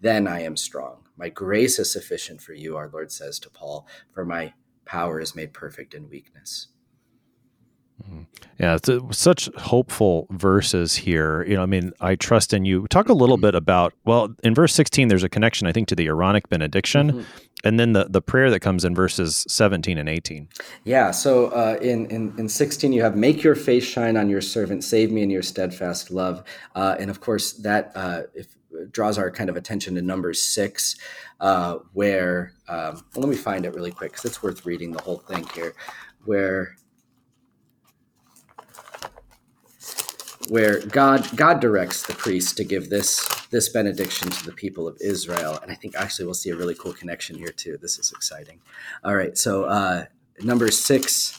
then I am strong. My grace is sufficient for you, our Lord says to Paul, for my power is made perfect in weakness. Mm-hmm. Yeah, it's a, such hopeful verses here. You know, I mean, I trust in you. Talk a little bit about, well, in verse 16, there's a connection, I think, to the Aaronic benediction. Mm-hmm. And then the, the prayer that comes in verses 17 and 18. Yeah. So uh, in, in, in 16, you have, Make your face shine on your servant, save me in your steadfast love. Uh, and of course, that, uh, if draws our kind of attention to number six, uh, where um, well, let me find it really quick because it's worth reading the whole thing here, where where God God directs the priest to give this this benediction to the people of Israel, and I think actually we'll see a really cool connection here too. This is exciting. All right, so uh, number six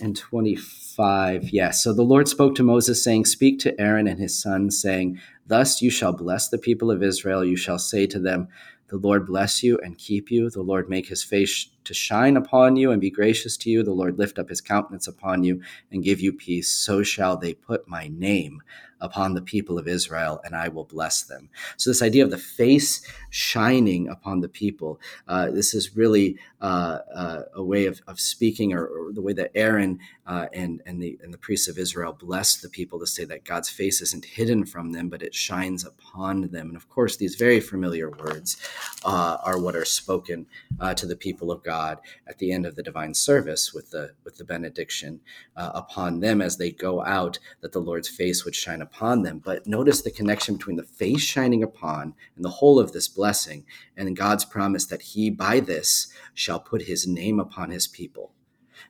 and twenty five. Yes, so the Lord spoke to Moses, saying, "Speak to Aaron and his sons, saying." Thus you shall bless the people of Israel. You shall say to them, The Lord bless you and keep you. The Lord make his face to shine upon you and be gracious to you. The Lord lift up his countenance upon you and give you peace. So shall they put my name upon the people of Israel, and I will bless them. So, this idea of the face shining upon the people, uh, this is really uh, uh, a way of, of speaking, or, or, the way that Aaron uh, and, and, the, and the priests of Israel blessed the people to say that God's face isn't hidden from them, but it shines upon them. And of course, these very familiar words uh, are what are spoken uh, to the people of God at the end of the divine service with the, with the benediction uh, upon them as they go out, that the Lord's face would shine upon them. But notice the connection between the face shining upon and the whole of this blessing and God's promise that he by this shall put his name upon his people.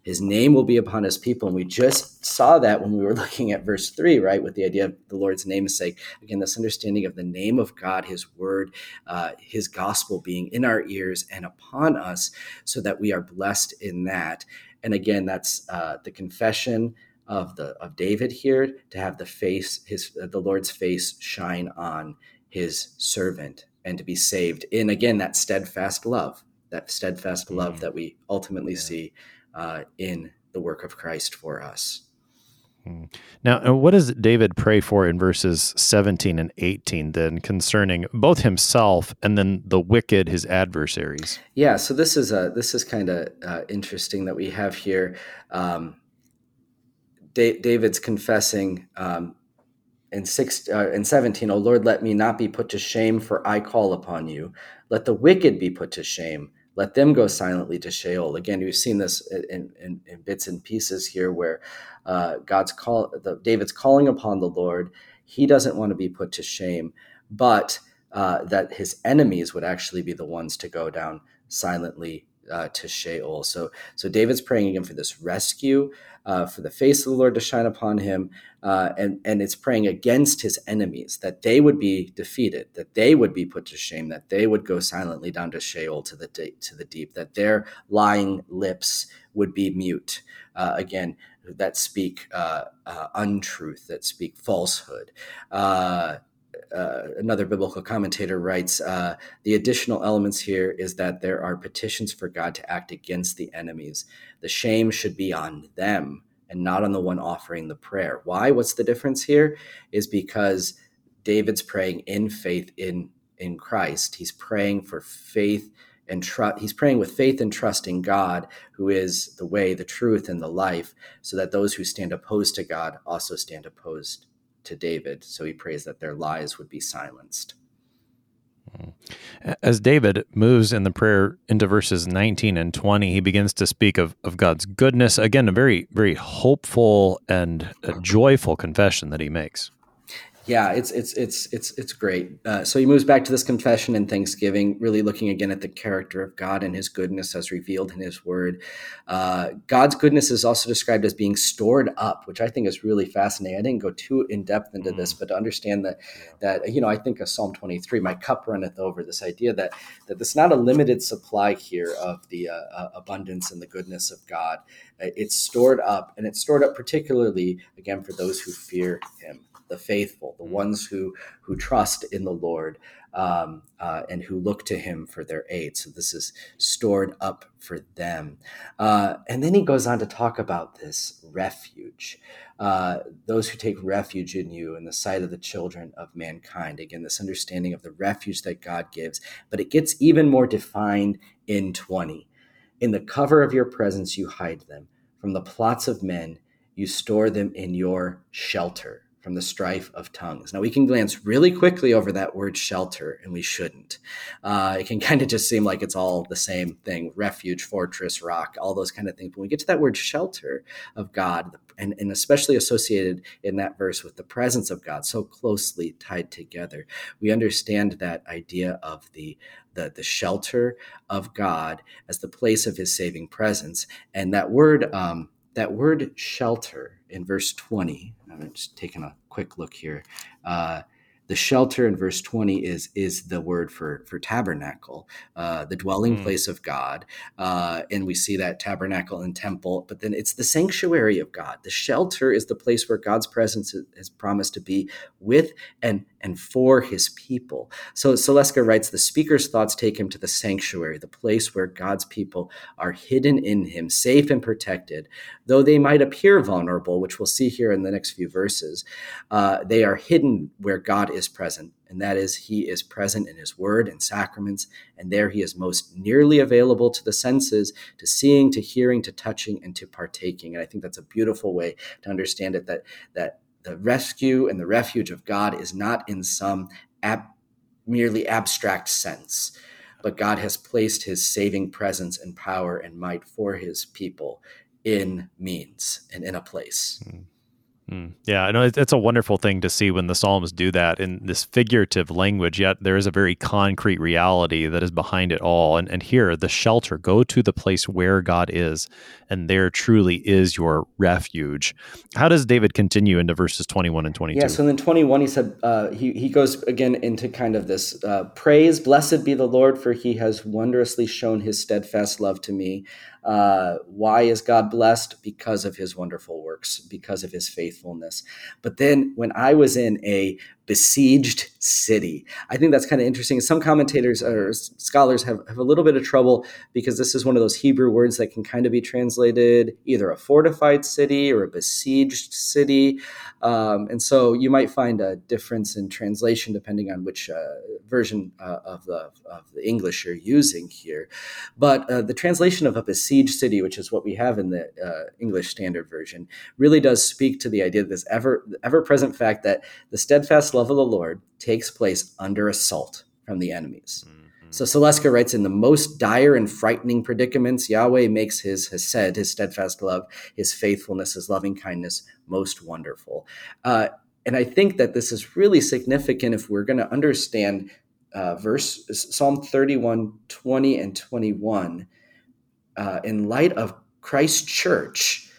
His name will be upon his people. And we just saw that when we were <laughs> looking at verse three, right? With the idea of the Lord's namesake. Again, this understanding of the name of God, his word, uh, his gospel being in our ears and upon us so that we are blessed in that. And again, that's uh, the confession of the of David here to have the face his uh, the Lord's face shine on his servant and to be saved in again that steadfast love that steadfast love mm-hmm. that we ultimately yeah. see uh, in the work of Christ for us. Hmm. Now, uh, what does David pray for in verses 17 and 18 then concerning both himself and then the wicked, his adversaries? Yeah, so this is a this is kind of uh, interesting that we have here. Um, da- David's confessing um, in six uh, in 17 oh lord let me not be put to shame for i call upon you let the wicked be put to shame let them go silently to sheol again we've seen this in, in, in bits and pieces here where uh, god's call the, david's calling upon the lord he doesn't want to be put to shame but uh, that his enemies would actually be the ones to go down silently uh, to Sheol. So, so David's praying again for this rescue, uh, for the face of the Lord to shine upon him, uh, and and it's praying against his enemies that they would be defeated, that they would be put to shame, that they would go silently down to Sheol to the de- to the deep, that their lying lips would be mute. Uh, again, that speak uh, uh, untruth, that speak falsehood uh, another biblical commentator writes uh, the additional elements here is that there are petitions for God to act against the enemies. The shame should be on them and not on the one offering the prayer. Why? What's the difference here? Is because David's praying in faith in in Christ. He's praying for faith and trust. He's praying with faith and trust in God, who is the way, the truth, and the life, so that those who stand opposed to God also stand opposed to David. So he prays that their lies would be silenced. As David moves in the prayer into verses 19 and 20, he begins to speak of, of God's goodness. Again, a very, very hopeful and joyful confession that he makes yeah, it's it's it's it's it's great. Uh, so he moves back to this confession and thanksgiving, really looking again at the character of God and His goodness as revealed in His Word. Uh, God's goodness is also described as being stored up, which I think is really fascinating. I didn't go too in depth into mm. this, but to understand that that you know, I think of Psalm twenty three, "My cup runneth over." This idea that that it's not a limited supply here of the uh, uh abundance and the goodness of God. Uh, it's stored up, and it's stored up particularly again for those who fear Him the faithful, the mm. ones who who trust in the Lord um, uh, and who look to Him for their aid. So this is stored up for them. Uh, and then he goes on to talk about this refuge. Uh, those who take refuge in you in the sight of the children of mankind. Again, this understanding of the refuge that God gives, but it gets even more defined in 20. In the cover of your presence, you hide them. From the plots of men, you store them in your shelter from the strife of tongues. Now, we can glance really quickly over that word shelter, and we shouldn't. Uh, it can <laughs> kind of just seem like it's all the same thing refuge, fortress, rock, all those kind of things. But when we get to that word shelter of God, and, and especially associated in that verse with the presence of God, so closely tied together, we understand that idea of the the, the shelter of God as the place of his saving presence. And that word, um, that word shelter in verse 20, I'm just taking a quick look here. Uh, the shelter in verse 20 is is the word for for tabernacle uh, the dwelling mm. place of god uh, and we see that tabernacle and temple but then it's the sanctuary of god. The shelter is the place where god's presence is promised to be with and and for his people. So Saleska writes the speaker's thoughts take him to the sanctuary the place where god's people are hidden in him safe and protected. Though they might appear vulnerable which we'll see here in the next few verses uh, they are hidden where god is present, and that is, he is present in his word and sacraments, and there he is most nearly available to the senses, to seeing, to hearing, to touching, and to partaking. And I think that's a beautiful way to understand it that, that the rescue and the refuge of God is not in some ab- merely abstract sense, but God has placed his saving presence and power and might for his people in means and in a place. Mm. Mm, yeah, I know it's a wonderful thing to see when the Psalms do that in this figurative language, yet there is a very concrete reality that is behind it all. And, and here, the shelter, go to the place where God is, and there truly is your refuge. How does David continue into verses 21 and 22? Yeah, so in 21, he said, uh, he, he goes again into kind of this uh, praise, blessed be the Lord, for he has wondrously shown his steadfast love to me. Uh, why is God blessed? Because of his wonderful works, because of his faithfulness. But then when I was in a besieged city. I think that's kind of interesting. Some commentators or scholars have, have a little bit of trouble because this is one of those Hebrew words that can kind of be translated either a fortified city or a besieged city. Um, and so you might find a difference in translation depending on which uh, version uh, of, the, of the English you're using here. But uh, the translation of a besieged city, which is what we have in the uh, English Standard Version, really does speak to the idea of this ever ever present fact that the steadfast love of the Lord takes place under assault from the enemies. Mm-hmm. So Saleska writes in the most dire and frightening predicaments, Yahweh makes his hesed, his steadfast love, his faithfulness, his loving kindness most wonderful. Uh, and I think that this is really significant if we're going to understand uh, verse Psalm 31, 20 and 21 uh, in light of Christ's church.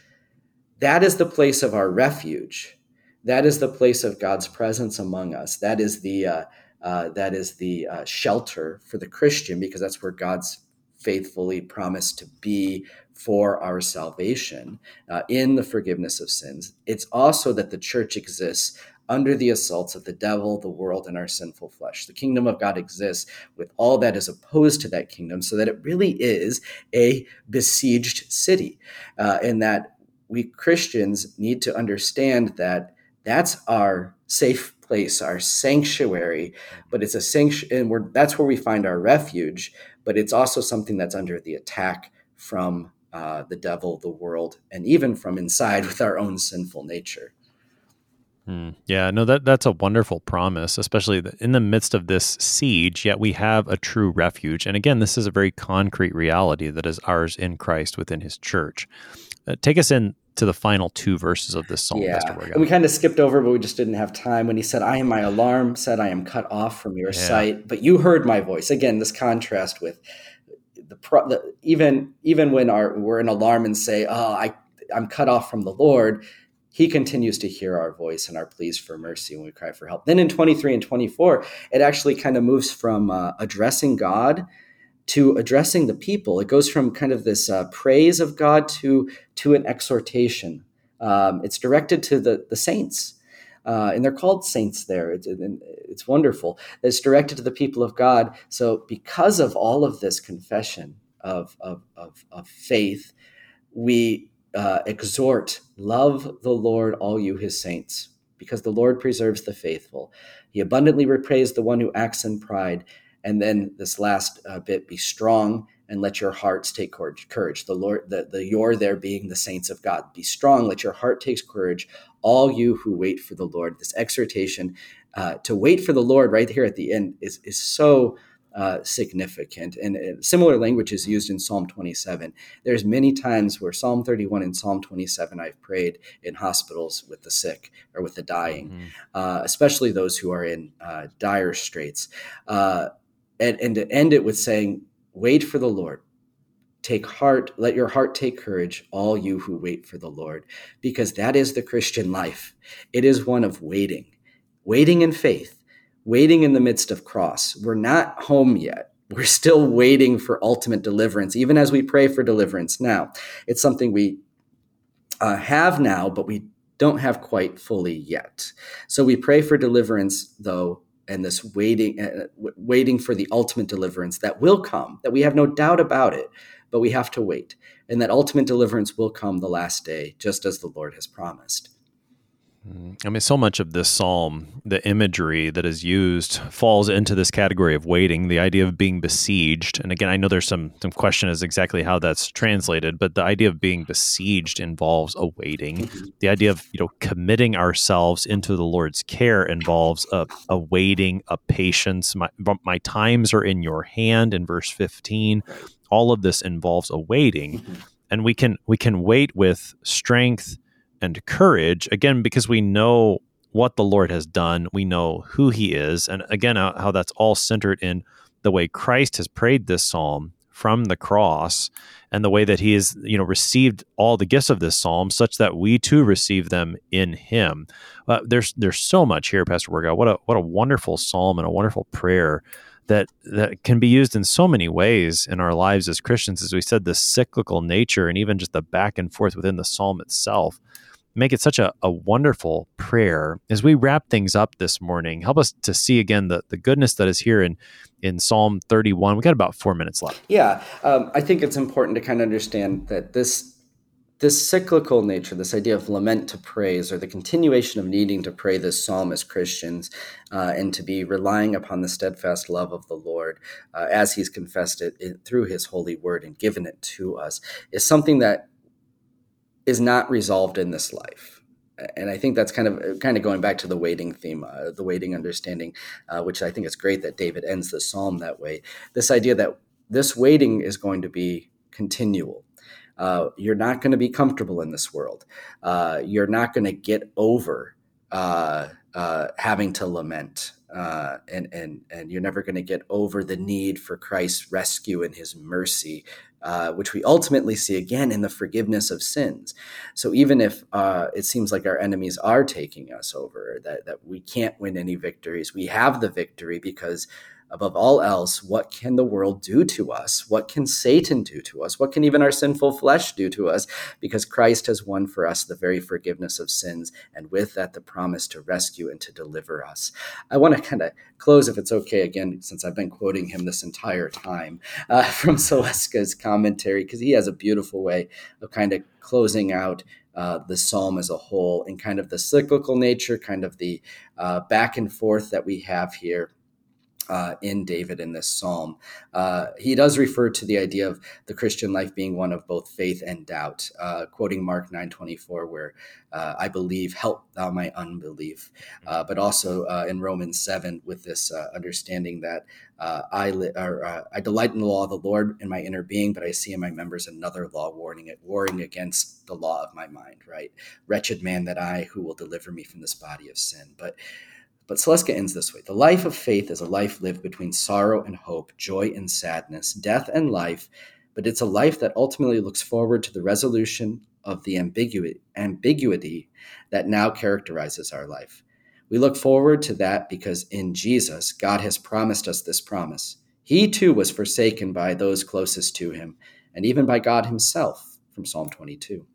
That is the place of our refuge that is the place of God's presence among us. That is the uh, uh, that is the uh, shelter for the Christian because that's where God's faithfully promised to be for our salvation uh, in the forgiveness of sins. It's also that the church exists under the assaults of the devil, the world, and our sinful flesh. The kingdom of God exists with all that is opposed to that kingdom, so that it really is a besieged city, uh, and that we Christians need to understand that that's our safe place, our sanctuary. But it's a sanctuary, and we're, that's where we find our refuge. But it's also something that's under the attack from uh, the devil, the world, and even from inside with our own sinful nature. Mm, yeah, no, that that's a wonderful promise, especially in the midst of this siege. Yet we have a true refuge, and again, this is a very concrete reality that is ours in Christ within His church. Uh, take us in to the final two verses of this psalm. Yeah, and we kind of skipped over, but we just didn't have time. When he said, "I am my alarm," said, "I am cut off from your yeah. sight," but you heard my voice. Again, this contrast with the, pro- the even even when our we're in alarm and say, "Oh, I I'm cut off from the Lord." He continues to hear our voice and our pleas for mercy when we cry for help. Then in 23 and 24, it actually kind of moves from uh, addressing God to addressing the people. It goes from kind of this uh, praise of God to to an exhortation. Um, it's directed to the the saints, uh, and they're called saints there. It's, it's wonderful. It's directed to the people of God. So because of all of this confession of of of, of faith, we uh, exhort, love the Lord, all you His saints, because the Lord preserves the faithful. He abundantly repays the one who acts in pride and then this last uh, bit, be strong and let your hearts take courage. The Lord, the, the your there being the saints of God. Be strong, let your heart take courage, all you who wait for the Lord. This exhortation uh, to wait for the Lord right here at the end is, is so uh, significant. And uh, similar language is used in Psalm 27. There's many times where Psalm 31 and Psalm 27 I've prayed in hospitals with the sick or with the dying, mm-hmm. uh, especially those who are in uh, dire straits. And, and to end it with saying, wait for the Lord. Take heart, let your heart take courage, all you who wait for the Lord, because that is the Christian life. It is one of waiting, waiting in faith, waiting in the midst of cross. We're not home yet. We're still waiting for ultimate deliverance, even as we pray for deliverance now. It's something we uh, have now, but we don't have quite fully yet. So we pray for deliverance, though, and this waiting, uh, waiting for the ultimate deliverance that will come, that we have no doubt about it, but we have to wait. And that ultimate deliverance will come the last day, just as the Lord has promised. I mean, so much of this psalm, the imagery that is used, falls into this category of waiting. The idea of being besieged, and again, I know there's some some question as exactly how that's translated, but the idea of being besieged involves a waiting. Mm-hmm. The idea of you know committing ourselves into the Lord's care involves a, a waiting, a patience. My my times are in your hand. In verse 15, all of this involves a waiting, mm-hmm. and we can we can wait with strength and courage again because we know what the Lord has done, we know who He is, and again how that's all centered in the way Christ has prayed this psalm from the cross and the way that he has you know received all the gifts of this psalm such that we too receive them in him. Uh, there's there's so much here pastor Wirgau. what a what a wonderful psalm and a wonderful prayer that that can be used in so many ways in our lives as christians as we said the cyclical nature and even just the back and forth within the psalm itself make it such a, a wonderful prayer. As we wrap things up this morning, help us to see again the, the goodness that is here in, in Psalm 31. We got about four minutes left. Yeah, um, I think it's important to kind of understand that this this cyclical nature, this idea of lament to praise, or the continuation of needing to pray this psalm as Christians, uh, and to be relying upon the steadfast love of the Lord uh, as He's confessed it, it through His holy word and given it to us, is something that is not resolved in this life and I think that's kind of kind of going back to the waiting theme, uh, the waiting understanding, uh, which I think it's great that David ends the psalm that way. This idea that this waiting is going to be continual. Uh, you're not going to be comfortable in this world. Uh, you're not going to get over uh, uh, having to lament. and and and you're never going to get over the need for Christ's rescue and His mercy uh, which we ultimately see again in the forgiveness of sins. So even if uh, it seems like our enemies are taking us over, that, that we can't win any victories, we have the victory because above all else, what can the world do to us? What can Satan do to us? What can even our sinful flesh do to us? Because Christ has won for us the very forgiveness of sins, and with that, the promise to rescue and to deliver us. I want to kind of close, if it's okay, again, since I've been quoting him this entire time uh, <laughs> from Saleska's commentary, because he has a beautiful way of kind of closing out uh, the psalm as a whole and kind of the cyclical nature, kind of the uh, back and forth that we have here uh, in David in this psalm. Uh, he does refer to the idea of the Christian life being one of both faith and doubt, uh, quoting Mark 9:24, where uh, I believe, help thou my unbelief. Uh, but also uh, in Romans 7, with this understanding that I li- or, I delight in the law of the Lord in my inner being, but I see in my members another law warning it, warring against the law of my mind. Right, wretched man that I, who will deliver me from this body of sin. But but Saleska ends this way The life of faith is a life lived between sorrow and hope, joy and sadness, death and life, but it's a life that ultimately looks forward to the resolution of the ambiguity, ambiguity that now characterizes our life. We look forward to that because in Jesus, God has promised us this promise. He too was forsaken by those closest to him, and even by God himself, from Psalm 22.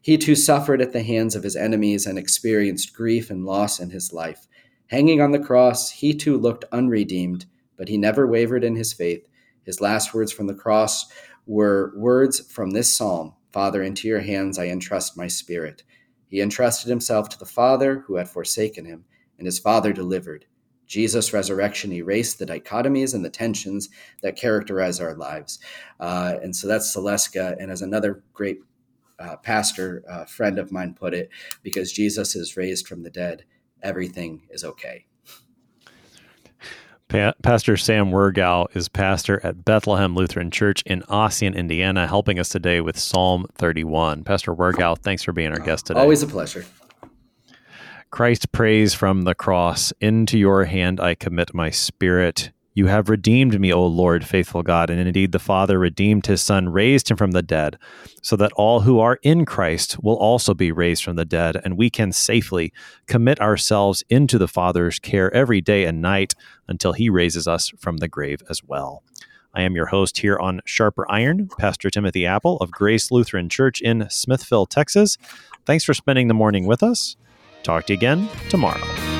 He too suffered at the hands of his enemies and experienced grief and loss in his life. Hanging on the cross, he too looked unredeemed, but he never wavered in his faith. His last words from the cross were words from this psalm Father, into your hands I entrust my spirit. He entrusted himself to the Father who had forsaken him, and his Father delivered. Jesus' resurrection erased the dichotomies and the tensions that characterize our lives. Uh, and so that's Saleska. And as another great uh, pastor uh, friend of mine put it, because Jesus is raised from the dead, everything is okay. Pastor Sam Wirgau is pastor at Bethlehem Lutheran Church in Ossian, Indiana, helping us today with Psalm 31. Pastor Wirgau, thanks for being our guest today. Always a pleasure. Christ prays from the cross Into your hand I commit my spirit. You have redeemed me, O Lord, faithful God. And indeed, the Father redeemed his Son, raised him from the dead, so that all who are in Christ will also be raised from the dead, and we can safely commit ourselves into the Father's care every day and night until he raises us from the grave as well. I am your host here on Sharper Iron, Pastor Timothy Appel of Grace Lutheran Church in Smithville, Texas. Thanks for spending the morning with us. Talk to you again tomorrow.